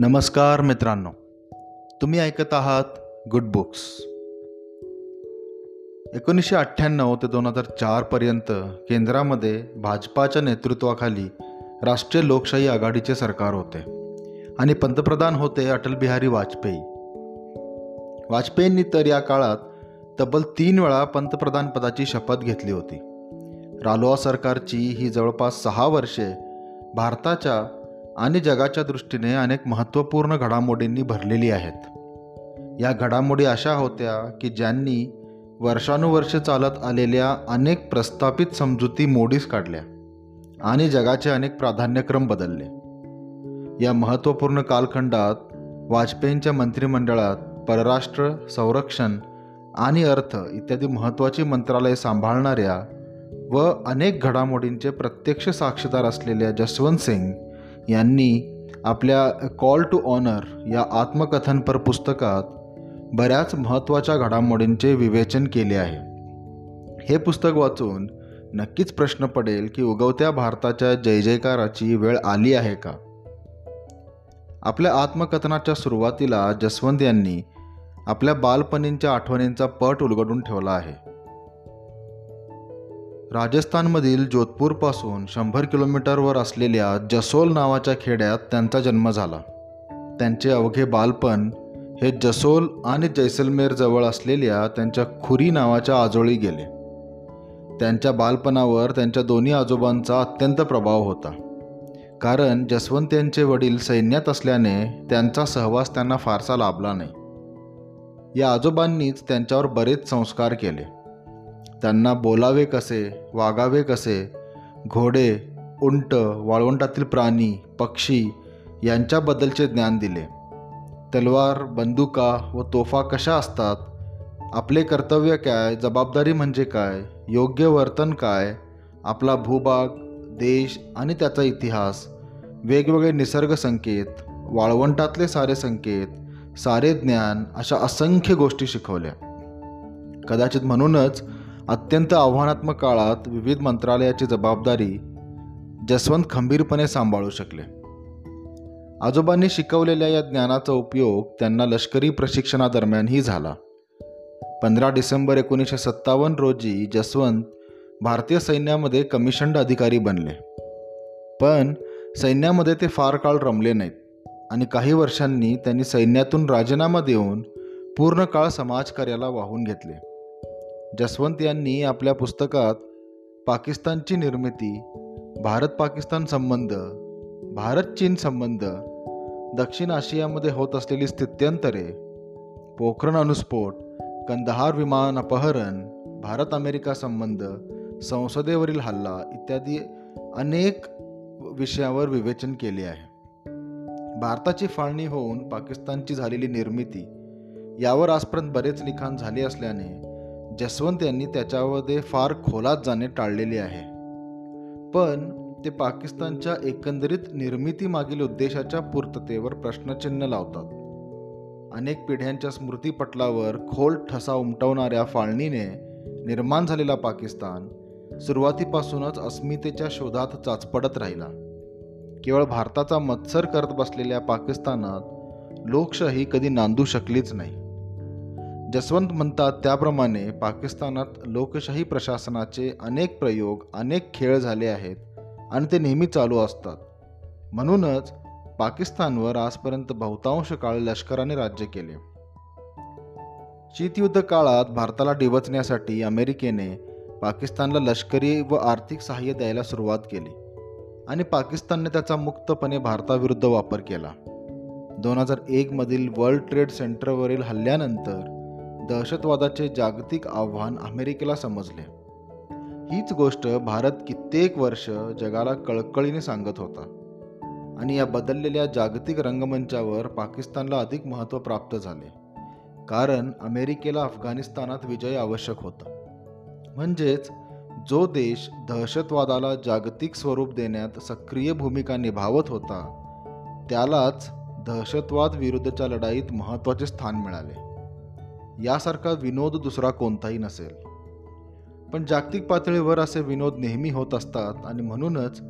नमस्कार मित्रांनो तुम्ही ऐकत आहात गुड बुक्स एकोणीसशे अठ्ठ्याण्णव ते दोन हजार चारपर्यंत केंद्रामध्ये भाजपाच्या नेतृत्वाखाली राष्ट्रीय लोकशाही आघाडीचे सरकार होते आणि पंतप्रधान होते अटल बिहारी वाजपेयी. वाजपेयींनी तर या काळात तब्बल तीन वेळा पंतप्रधान पदाची शपथ घेतली होती. रालोआ सरकारची ही जवळपास सहा वर्षे भारताच्या आणि जगाच्या दृष्टीने अनेक महत्त्वपूर्ण घडामोडींनी भरलेली आहेत. या घडामोडी अशा होत्या की ज्यांनी वर्षानुवर्षे चालत आलेल्या अनेक प्रस्थापित समजुती मोडीस काढल्या आणि जगाचे अनेक प्राधान्यक्रम बदलले. या महत्त्वपूर्ण कालखंडात वाजपेयींच्या मंत्रिमंडळात परराष्ट्र संरक्षण आणि अर्थ इत्यादी महत्त्वाची मंत्रालय सांभाळणाऱ्या व अनेक घडामोडींचे प्रत्यक्ष साक्षीदार असलेल्या जसवंत सिंग यांनी आपल्या कॉल टू ऑनर या आत्मकथनपर पुस्तकात बऱ्याच महत्त्वाच्या घडामोडींचे विवेचन केले आहे. हे पुस्तक वाचून नक्कीच प्रश्न पडेल की उगवत्या भारताच्या जय जयकाराची वेळ आली आहे का? आपल्या आत्मकथनाच्या सुरुवातीला जसवंत यांनी आपल्या बालपणींच्या आठवणींचा पट उलगडून ठेवला आहे. राजस्थानमधील जोधपूरपासून शंभर किलोमीटरवर असलेल्या जसोल नावाच्या खेड्यात त्यांचा जन्म झाला. त्यांचे अवघे बालपण हे जसोल आणि जैसलमेर जवळ असलेल्या त्यांच्या खुरी नावाच्या आजोळी गेले. त्यांच्या बालपणावर त्यांच्या दोन्ही आजोबांचा अत्यंत प्रभाव होता. कारण जसवंत यांचे वडील सैन्यात असल्याने त्यांचा सहवास त्यांना फारसा लाभला नाही. या आजोबांनीच त्यांच्यावर बरेच संस्कार केले. त्यांना बोलावे कसे वागावे कसे? घोडे उंट वाळवंटातील प्राणी पक्षी यांच्याबद्दलचे ज्ञान दिले. तलवार बंदुका व तोफा कशा असतात? आपले कर्तव्य काय? जबाबदारी म्हणजे काय? योग्य वर्तन काय? आपला भूभाग देश आणि त्याचा इतिहास? वेगवेगळे निसर्ग संकेत वाळवंटातले सारे संकेत सारे ज्ञान अशा असंख्य गोष्टी शिकवल्या. कदाचित म्हणूनच अत्यंत आव्हानात्मक काळात विविध मंत्रालयाची जबाबदारी जसवंत खंबीरपणे सांभाळू शकले. आजोबांनी शिकवलेल्या या ज्ञानाचा उपयोग त्यांना लष्करी प्रशिक्षणादरम्यानही झाला. पंधरा डिसेंबर एकोणीसशे सत्तावन्न रोजी जसवंत भारतीय सैन्यामध्ये कमिशन्ड अधिकारी बनले. पण सैन्यामध्ये ते फार काळ रमले नाहीत आणि काही वर्षांनी त्यांनी सैन्यातून राजीनामा देऊन पूर्ण काळ समाजकार्याला वाहून घेतले. जसवंत यांनी आपल्या पुस्तकात पाकिस्तानची निर्मिती भारत पाकिस्तान संबंध भारत चीन संबंध दक्षिण आशियामध्ये होत असलेली स्थित्यंतरे पोखरण अनुस्फोट कंदहार विमान अपहरण भारत अमेरिका संबंध संसदेवरील हल्ला इत्यादी अनेक विषयावर विवेचन केले आहे. भारताची फाळणी होऊन पाकिस्तानची झालेली निर्मिती यावर आजपर्यंत बरेच लिखाण झाले असल्याने जसवंत यांनी त्याच्यामध्ये फार खोलात जाणे टाळलेले आहे. पण ते पाकिस्तानच्या एकंदरीत निर्मितीमागील उद्देशाच्या पूर्ततेवर प्रश्नचिन्ह लावतात. अनेक पिढ्यांच्या स्मृतीपटलावर खोल ठसा उमटवणाऱ्या फाळणीने निर्माण झालेला पाकिस्तान सुरुवातीपासूनच अस्मितेच्या शोधात चाचपडत राहिला. केवळ भारताचा मत्सर करत बसलेल्या पाकिस्तानात लोकशाही कधी नांदू शकलीच नाही. जसवंत म्हणतात त्याप्रमाणे पाकिस्तानात लोकशाही प्रशासनाचे अनेक प्रयोग अनेक खेळ झाले आहेत आणि ते नेहमी चालू असतात. म्हणूनच पाकिस्तानवर आजपर्यंत बहुतांश काळ लष्कराने राज्य केले. शीतयुद्ध काळात भारताला डिवचण्यासाठी अमेरिकेने पाकिस्तानला लष्करी व आर्थिक सहाय्य द्यायला सुरुवात केली आणि पाकिस्तानने त्याचा मुक्तपणे भारताविरुद्ध वापर केला. दोन हजार एकमधील वर्ल्ड ट्रेड सेंटरवरील हल्ल्यानंतर दहशतवादाचे जागतिक आव्हान अमेरिकेला समजले. हीच गोष्ट भारत कित्येक वर्ष जगाला कळकळीने सांगत होता आणि या बदललेल्या जागतिक रंगमंचावर पाकिस्तानला अधिक महत्त्व प्राप्त झाले. कारण अमेरिकेला अफगाणिस्तानात विजय आवश्यक होता. म्हणजेच जो देश दहशतवादाला जागतिक स्वरूप देण्यात सक्रिय भूमिका निभावत होता त्यालाच दहशतवाद विरुद्धच्या लढाईत महत्त्वाचे स्थान मिळाले. यासारखा विनोद दुसरा कोणताही नसेल. पण जागतिक पातळीवर असे विनोद नेहमी होत असतात आणि म्हणूनच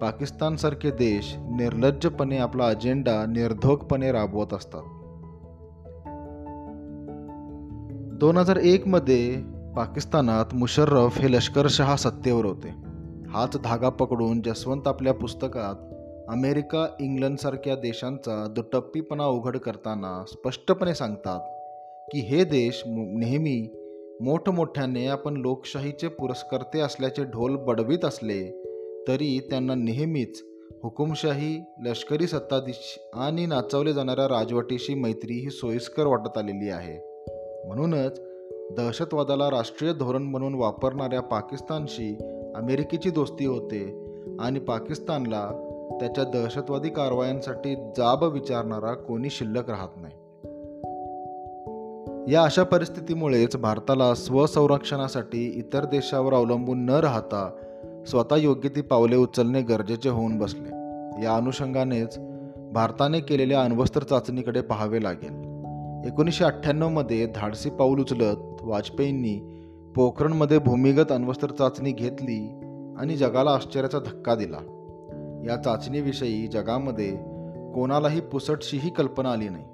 पाकिस्तानसारखे देश निर्लज्जपणे आपला अजेंडा निर्धोकपणे राबवत असतात. दोन हजार एकमध्ये पाकिस्तानात मुशर्रफ हे लष्करशहा सत्तेवर होते. हाच धागा पकडून जसवंत आपल्या पुस्तकात अमेरिका इंग्लंडसारख्या देशांचा दुटप्पीपणा उघड करताना स्पष्टपणे सांगतात की हे देश मु- नेहमी मोठमोठ्याने आपण लोकशाहीचे पुरस्कर्ते असल्याचे ढोल बडवीत असले तरी त्यांना नेहमीच हुकुमशाही लष्करी सत्ताधीश आणि नाचवले जाणाऱ्या राजवटीशी मैत्री ही सोयीस्कर वाटत आलेली आहे. म्हणूनच दहशतवादाला राष्ट्रीय धोरण म्हणून वापरणाऱ्या पाकिस्तानशी अमेरिकेची दोस्ती होते आणि पाकिस्तानला त्याच्या दहशतवादी कारवायांसाठी जाब विचारणारा कोणी शिल्लक राहत नाही. या अशा परिस्थितीमुळेच भारताला स्वसंरक्षणासाठी इतर देशावर अवलंबून न राहता स्वतः योग्य ती पावले उचलणे गरजेचे होऊन बसले. या अनुषंगानेच भारताने केलेल्या अण्वस्त्र चाचणीकडे पाहावे लागेल. एकोणीसशे अठ्ठ्याण्णवमध्ये धाडसी पाऊल उचलत वाजपेयींनी पोखरणमध्ये भूमिगत अण्वस्त्र चाचणी घेतली आणि जगाला आश्चर्याचा धक्का दिला. या चाचणीविषयी जगामध्ये कोणालाही पुसटशीही कल्पना आली नाही.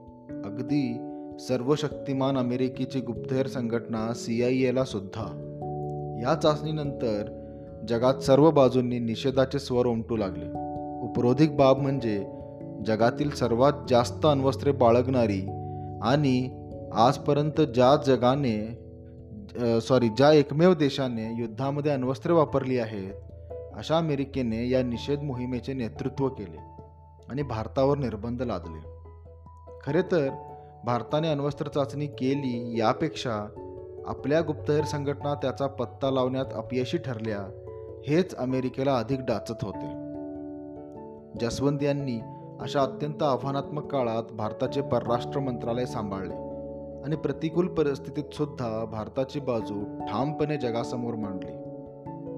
अगदी सर्वशक्तिमान अमेरिकेची गुप्तहेर संघटना सी आय एला सुद्धा. या चाचणीनंतर जगात सर्व बाजूंनी निषेधाचे स्वर उमटू लागले. उपरोधिक बाब म्हणजे जगातील सर्वात जास्त अण्वस्त्रे बाळगणारी आणि आजपर्यंत ज्या जगाने सॉरी ज्या एकमेव देशाने युद्धामध्ये अण्वस्त्रे वापरली आहेत अशा अमेरिकेने या निषेध मोहिमेचे नेतृत्व केले आणि भारतावर निर्बंध लादले. खरे तर भारताने अण्वस्त्र चाचणी केली यापेक्षा आपल्या गुप्तहेर संघटना त्याचा पत्ता लावण्यात अपयशी ठरल्या हेच अमेरिकेला अधिक डाचत होते. जसवंत यांनी अशा अत्यंत आव्हानात्मक काळात भारताचे परराष्ट्र मंत्रालय सांभाळले आणि प्रतिकूल परिस्थितीत सुद्धा भारताची बाजू ठामपणे जगासमोर मांडली.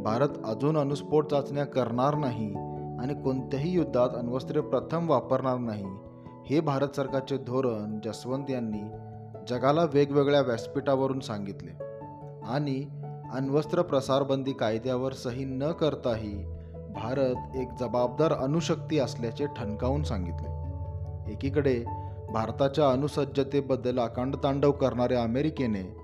भारत अजून अणुस्फोट चाचण्या करणार नाही आणि कोणत्याही युद्धात अण्वस्त्रे प्रथम वापरणार नाही हे भारत सरकारचे धोरण जसवंत यांनी जगाला वेगवेगळ्या व्यासपीठावरून सांगितले. आणि अण्वस्त्र प्रसारबंदी कायद्यावर सही न करताही भारत एक जबाबदार अणुशक्ती असल्याचे ठणकावून सांगितले. एकीकडे भारताच्या अणुसज्जतेबद्दल अकांडतांडव करणाऱ्या अमेरिकेने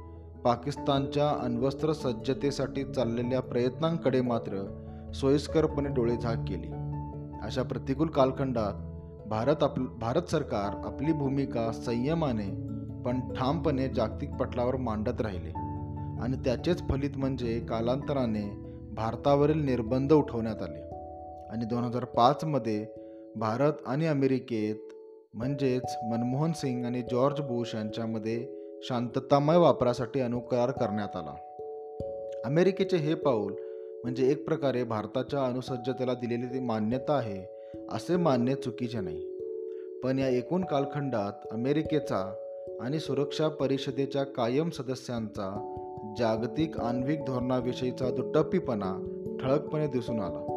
पाकिस्तानच्या अण्वस्त्र सज्जतेसाठी चाललेल्या प्रयत्नांकडे मात्र सोयीस्करपणे डोळेझाक केली. अशा प्रतिकूल कालखंडात भारत आप भारत सरकार आपली भूमिका संयमाने पण ठामपणे जागतिक पटलावर मांडत राहिले. आणि त्याचेच फलित म्हणजे कालांतराने भारतावरील निर्बंध उठवण्यात आले. आणि दोन हजार पाचमध्ये भारत आणि अमेरिकेत म्हणजेच मनमोहन सिंग आणि जॉर्ज बुश यांच्यामध्ये शांततामय वापरासाठी अनुकरार करण्यात आला. अमेरिकेचे हे पाऊल म्हणजे एक प्रकारे भारताच्या अनुसज्जतेला दिलेली ती मान्यता आहे असे मानणे चुकीचे नाही. पण या एकूण कालखंडात अमेरिकेचा आणि सुरक्षा परिषदेच्या कायम सदस्यांचा जागतिक आण्विक धोरणाविषयीचा दुटप्पीपणा ठळकपणे दिसून आला.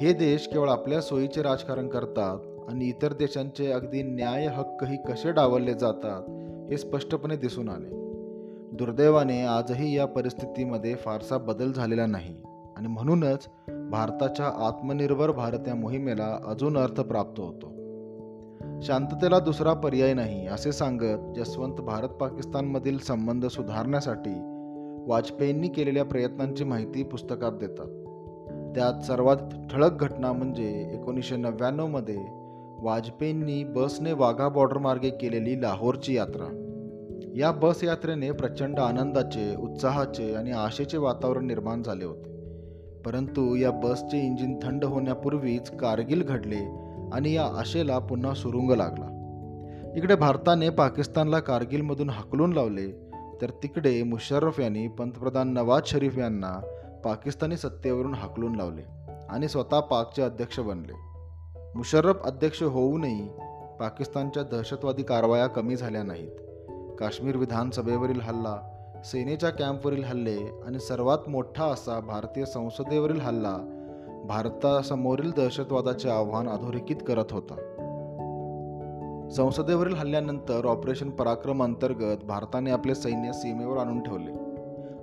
हे देश केवळ आपल्या सोयीचे राजकारण करतात आणि इतर देशांचे अगदी न्याय हक्कही कसे डावलले जातात हे स्पष्टपणे दिसून आले. दुर्दैवाने आजही या परिस्थितीमध्ये फारसा बदल झालेला नाही आणि म्हणूनच भारताच्या आत्मनिर्भर भारत या मोहिमेला अजून अर्थ प्राप्त होतो. शांततेला दुसरा पर्याय नाही असे सांगत जसवंत भारत पाकिस्तानमधील संबंध सुधारण्यासाठी वाजपेयींनी केलेल्या प्रयत्नांची माहिती पुस्तकात देतात. त्यात सर्वात ठळक घटना म्हणजे एकोणीसशे नव्याण्णवमध्ये वाजपेयींनी बसने वाघा बॉर्डरमार्गे केलेली लाहोरची यात्रा. या बस यात्रेने प्रचंड आनंदाचे उत्साहाचे आणि आशेचे वातावरण निर्माण झाले होते. परंतु या बसचे इंजिन थंड होण्यापूर्वीच कारगिल घडले आणि या आशेला पुन्हा सुरुंग लागला. इकडे भारताने पाकिस्तानला कारगिलमधून हाकलून लावले तर तिकडे मुशर्रफ यांनी पंतप्रधान नवाज शरीफ यांना पाकिस्तानी सत्तेवरून हाकलून लावले आणि स्वतः पाकचे अध्यक्ष बनले. मुशर्रफ अध्यक्ष होऊनही पाकिस्तानच्या दहशतवादी कारवाया कमी झाल्या नाहीत. काश्मीर विधानसभेवरील हल्ला सेनेच्या कॅम्पवरील हल्ले आणि सर्वात मोठा असा भारतीय संसदेवरील हल्ला भारतासमोरील दहशतवादाचे आव्हान अधोरेखित करत होता. संसदेवरील हल्ल्यानंतर ऑपरेशन पराक्रम अंतर्गत भारताने आपले सैन्य सीमेवर आणून ठेवले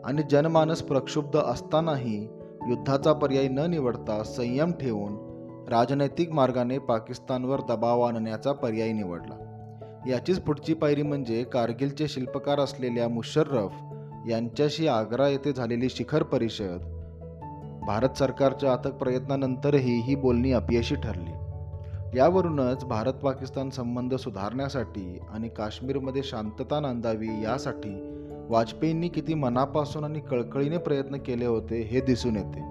आणि जनमानस प्रक्षुब्ध असतानाही युद्धाचा पर्याय न निवडता संयम ठेवून राजनैतिक मार्गाने पाकिस्तानवर दबाव आणण्याचा पर्याय निवडला. याचीच पुढची पायरी म्हणजे कारगिलचे शिल्पकार असलेल्या मुशर्रफ यांच्याशी आग्रा येथे झालेली शिखर परिषद भारत सरकारच्या अथक प्रयत्नानंतरही ही बोलणी अपयशी ठरली. यावरूनच भारत पाकिस्तान संबंध सुधारण्यासाठी आणि काश्मीरमध्ये शांतता नांदावी यासाठी वाजपेयींनी किती मनापासून आणि कळकळीने प्रयत्न केले होते हे दिसून येते.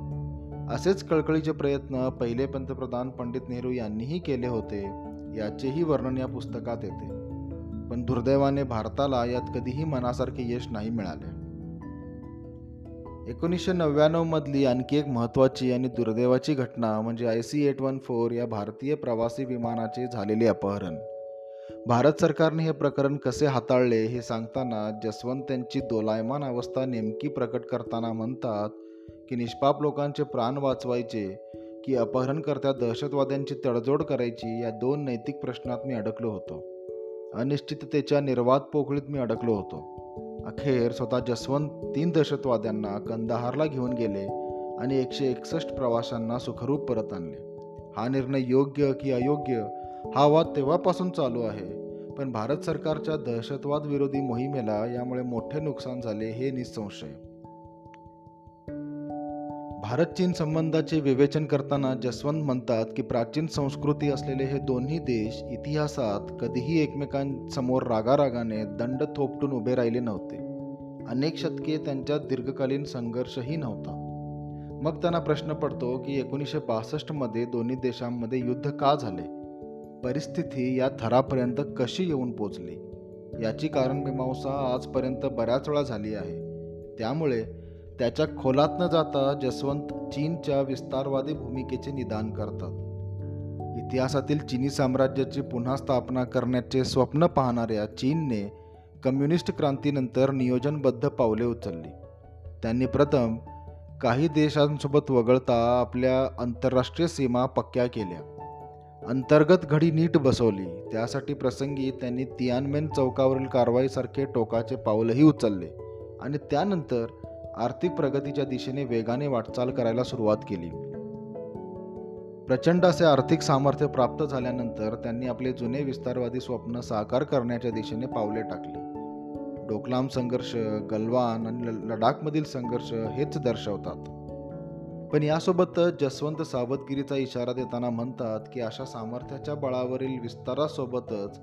असेच कळकळीचे प्रयत्न पहिले पंतप्रधान पंडित नेहरू यांनीही केले होते याचेही वर्णन या पुस्तकात येते. पण दुर्दैवाने भारताला यात कधीही मनासारखे यश नाही मिळाले. एकोणीसशे नव्याण्णवमधली आणखी एक महत्त्वाची आणि दुर्दैवाची घटना म्हणजे I C eight one four या भारतीय प्रवासी विमानाचे झालेले अपहरण. भारत सरकारने हे प्रकरण कसे हाताळले हे सांगताना जसवंत यांची दोलायमान अवस्था नेमकी प्रकट करताना म्हणतात की निष्पाप लोकांचे प्राण वाचवायचे की अपहरणकर्त्या दहशतवाद्यांची तडजोड करायची या दोन नैतिक प्रश्नात मी अडकलो होतो. अनिश्चिततेच्या निर्वात पोकळीत मी अडकलो होतो. अखेर स्वतः जसवंत तीन दहशतवाद्यांना कंदाहारला घेऊन गेले आणि एकशे एकसष्ट प्रवाशांना सुखरूप परत आणले. हा निर्णय योग्य की अयोग्य हा वाद तेव्हापासून चालू आहे पण भारत सरकारच्या दहशतवाद विरोधी मोहिमेला यामुळे मोठे नुकसान झाले हे निसंशय. भारत चीन संबंधाचे विवेचन करताना जसवंत म्हणतात की प्राचीन संस्कृती असलेले हे दोन्ही देश इतिहासात कधीही एकमेकांसमोर रागारागाने दंड थोपटून उभे राहिले नव्हते. अनेक शतके त्यांच्यात दीर्घकालीन संघर्षही नव्हता. मग त्यांना प्रश्न पडतो की एकोणीसशे बासष्टमध्ये दोन्ही देशांमध्ये युद्ध का झाले? परिस्थिती या थरापर्यंत कशी येऊन पोचली? याची कारणमीमांसा आजपर्यंत बऱ्याच वेळा झाली आहे. त्यामुळे त्याच्या खोलात न जाता जसवंत चीनच्या विस्तारवादी भूमिकेचे निदान करतात. इतिहासातील चिनी साम्राज्याची पुन्हा स्थापना करण्याचे स्वप्न पाहणाऱ्या चीनने कम्युनिस्ट क्रांतीनंतर नियोजनबद्ध पावले उचलली. त्यांनी प्रथम काही देशांसोबत वगळता आपल्या आंतरराष्ट्रीय सीमा पक्क्या केल्या. अंतर्गत घडी नीट बसवली. त्यासाठी प्रसंगी त्यांनी तियानमेन चौकावरील कारवाईसारखे टोकाचे पाऊलही उचलले आणि त्यानंतर आर्थिक प्रगतीच्या दिशेने वेगाने वाटचाल करायला सुरुवात केली. प्रचंड असे आर्थिक सामर्थ्य प्राप्त झाल्यानंतर त्यांनी आपले जुने विस्तारवादी स्वप्न साकार करण्याच्या दिशेने पावले टाकली. डोकलाम संघर्ष गलवान आणि लडाखमधील संघर्ष हेच दर्शवतात. पण यासोबतच जसवंत सावधगिरीचा इशारा देताना म्हणतात की अशा सामर्थ्याच्या बळावरील विस्तारासोबतच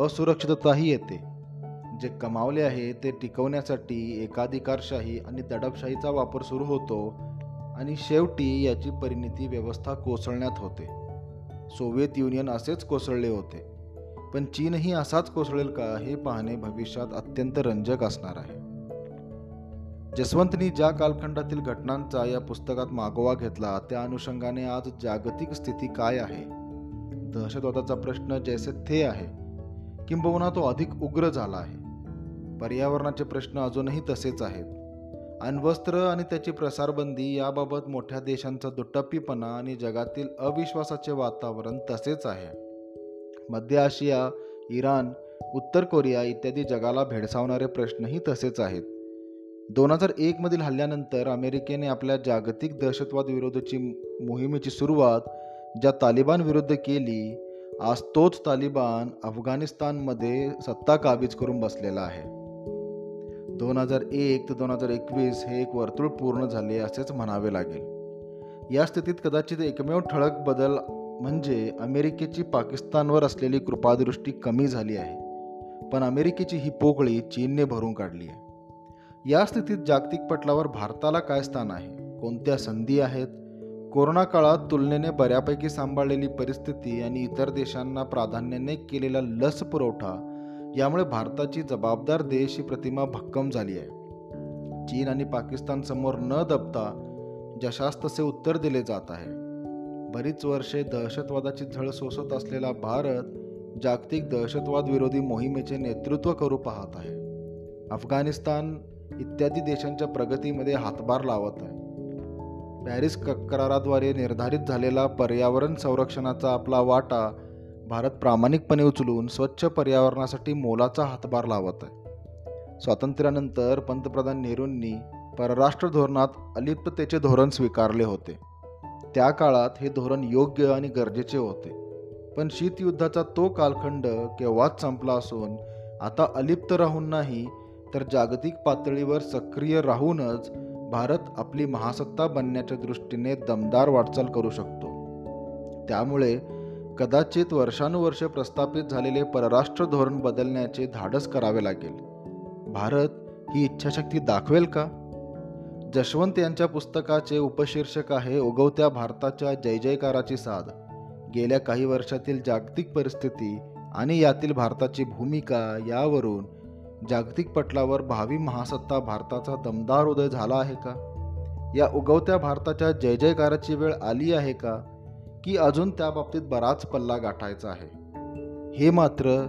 असुरक्षितताही येते. जे कमावले आहे ते टिकवण्यासाठी एकाधिकारशाही आणि दडपशाहीचा वापर सुरू होतो आणि शेवटी याची परिणिती व्यवस्था कोसळण्यात होते. सोव्हिएत युनियन असेच कोसळले होते. पण चीनही असाच कोसळेल का हे पाहणे भविष्यात अत्यंत रंजक असणार आहे. जसवंतनी ज्या कालखंडातील घटनांचा या पुस्तकात मागोवा घेतला त्या अनुषंगाने आज जागतिक स्थिती काय आहे? दहशतवादाचा प्रश्न जैसे थे आहे. किंबहुना तो अधिक उग्र झाला आहे. पर्यावरणाचे प्रश्न अजूनही तसेच आहेत. अण्वस्त्र आणि त्याची प्रसारबंदी याबाबत मोठ्या देशांचा दुटप्पीपणा आणि जगातील अविश्वासाचे वातावरण तसेच आहे. मध्य आशिया इराण उत्तर कोरिया इत्यादी जगाला भेडसावणारे प्रश्नही तसेच आहेत. दोन हजार एकमधील हल्ल्यानंतर अमेरिकेने आपल्या जागतिक दहशतवाद विरोधाची मोहिमेची सुरुवात ज्या तालिबान विरुद्ध केली आज तोच तालिबान अफगाणिस्तानमध्ये सत्ता काबीज करून बसलेला आहे. दोन हजार एक ते दोन हजार एकवीस हे एक वर्तुळ पूर्ण झाले असेच म्हणावे लागेल. या स्थितीत कदाचित एकमेव ठळक बदल म्हणजे अमेरिकेची पाकिस्तानवर असलेली कृपादृष्टी कमी झाली आहे पण अमेरिकेची ही पोकळी चीनने भरून काढली आहे. या स्थितीत जागतिक पटलावर भारताला काय स्थान आहे कोणत्या संधी आहेत कोरोना काळात तुलनेने बऱ्यापैकी सांभाळलेली परिस्थिती आणि इतर देशांना प्राधान्याने केलेला लस पुरवठा यामुळे भारताची जबाबदार देश ही प्रतिमा भक्कम झाली आहे. चीन आणि पाकिस्तान समोर न दबता जशास तसे उत्तर दिले जात आहे. बरीच वर्षे दहशतवादाची झळ सोसत असलेला भारत जागतिक दहशतवाद विरोधी मोहिमेचे नेतृत्व करू पाहत आहे. अफगाणिस्तान इत्यादी देशांच्या प्रगतीमध्ये हातभार लावत आहे. पॅरिस कराराद्वारे निर्धारित झालेला पर्यावरण संरक्षणाचा आपला वाटा भारत प्रामाणिकपणे उचलून स्वच्छ पर्यावरणासाठी मोलाचा हातभार लावत आहे. स्वातंत्र्यानंतर पंतप्रधान नेहरूंनी परराष्ट्र धोरणात अलिप्ततेचे धोरण स्वीकारले होते. त्या काळात हे धोरण योग्य आणि गरजेचे होते. पण शीतयुद्धाचा तो कालखंड केव्हाच संपला असून आता अलिप्त राहून नाही तर जागतिक पातळीवर सक्रिय राहूनच भारत आपली महासत्ता बनण्याच्या दृष्टीने दमदार वाटचाल करू शकतो. त्यामुळे कदाचित वर्षानुवर्षे प्रस्थापित झालेले परराष्ट्र धोरण बदलण्याचे धाडस करावे लागेल. भारत ही इच्छाशक्ती दाखवेल का? जशवंत यांच्या पुस्तकाचे उपशीर्षक आहे उगवत्या भारताच्या जय जयकाराची साध. गेल्या काही वर्षातील जागतिक परिस्थिती आणि यातील भारताची भूमिका यावरून जागतिक पटलावर भावी महासत्ता भारताचा दमदार उदय झाला आहे का? या उगवत्या भारताच्या जय जयकाराची वेळ आली आहे का? की अजून त्या बाबतीत बराच पल्ला गाठायचा आहे. हे मात्र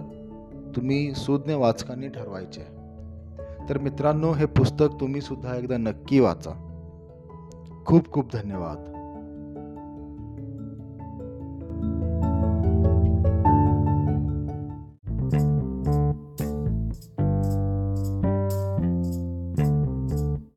तुम्ही सुज्ञ वाचकांनी ठरवायचे आहे. तर मित्रांनो हे पुस्तक तुम्ही सुद्धा एकदा नक्की वाचा. खूप खूप धन्यवाद.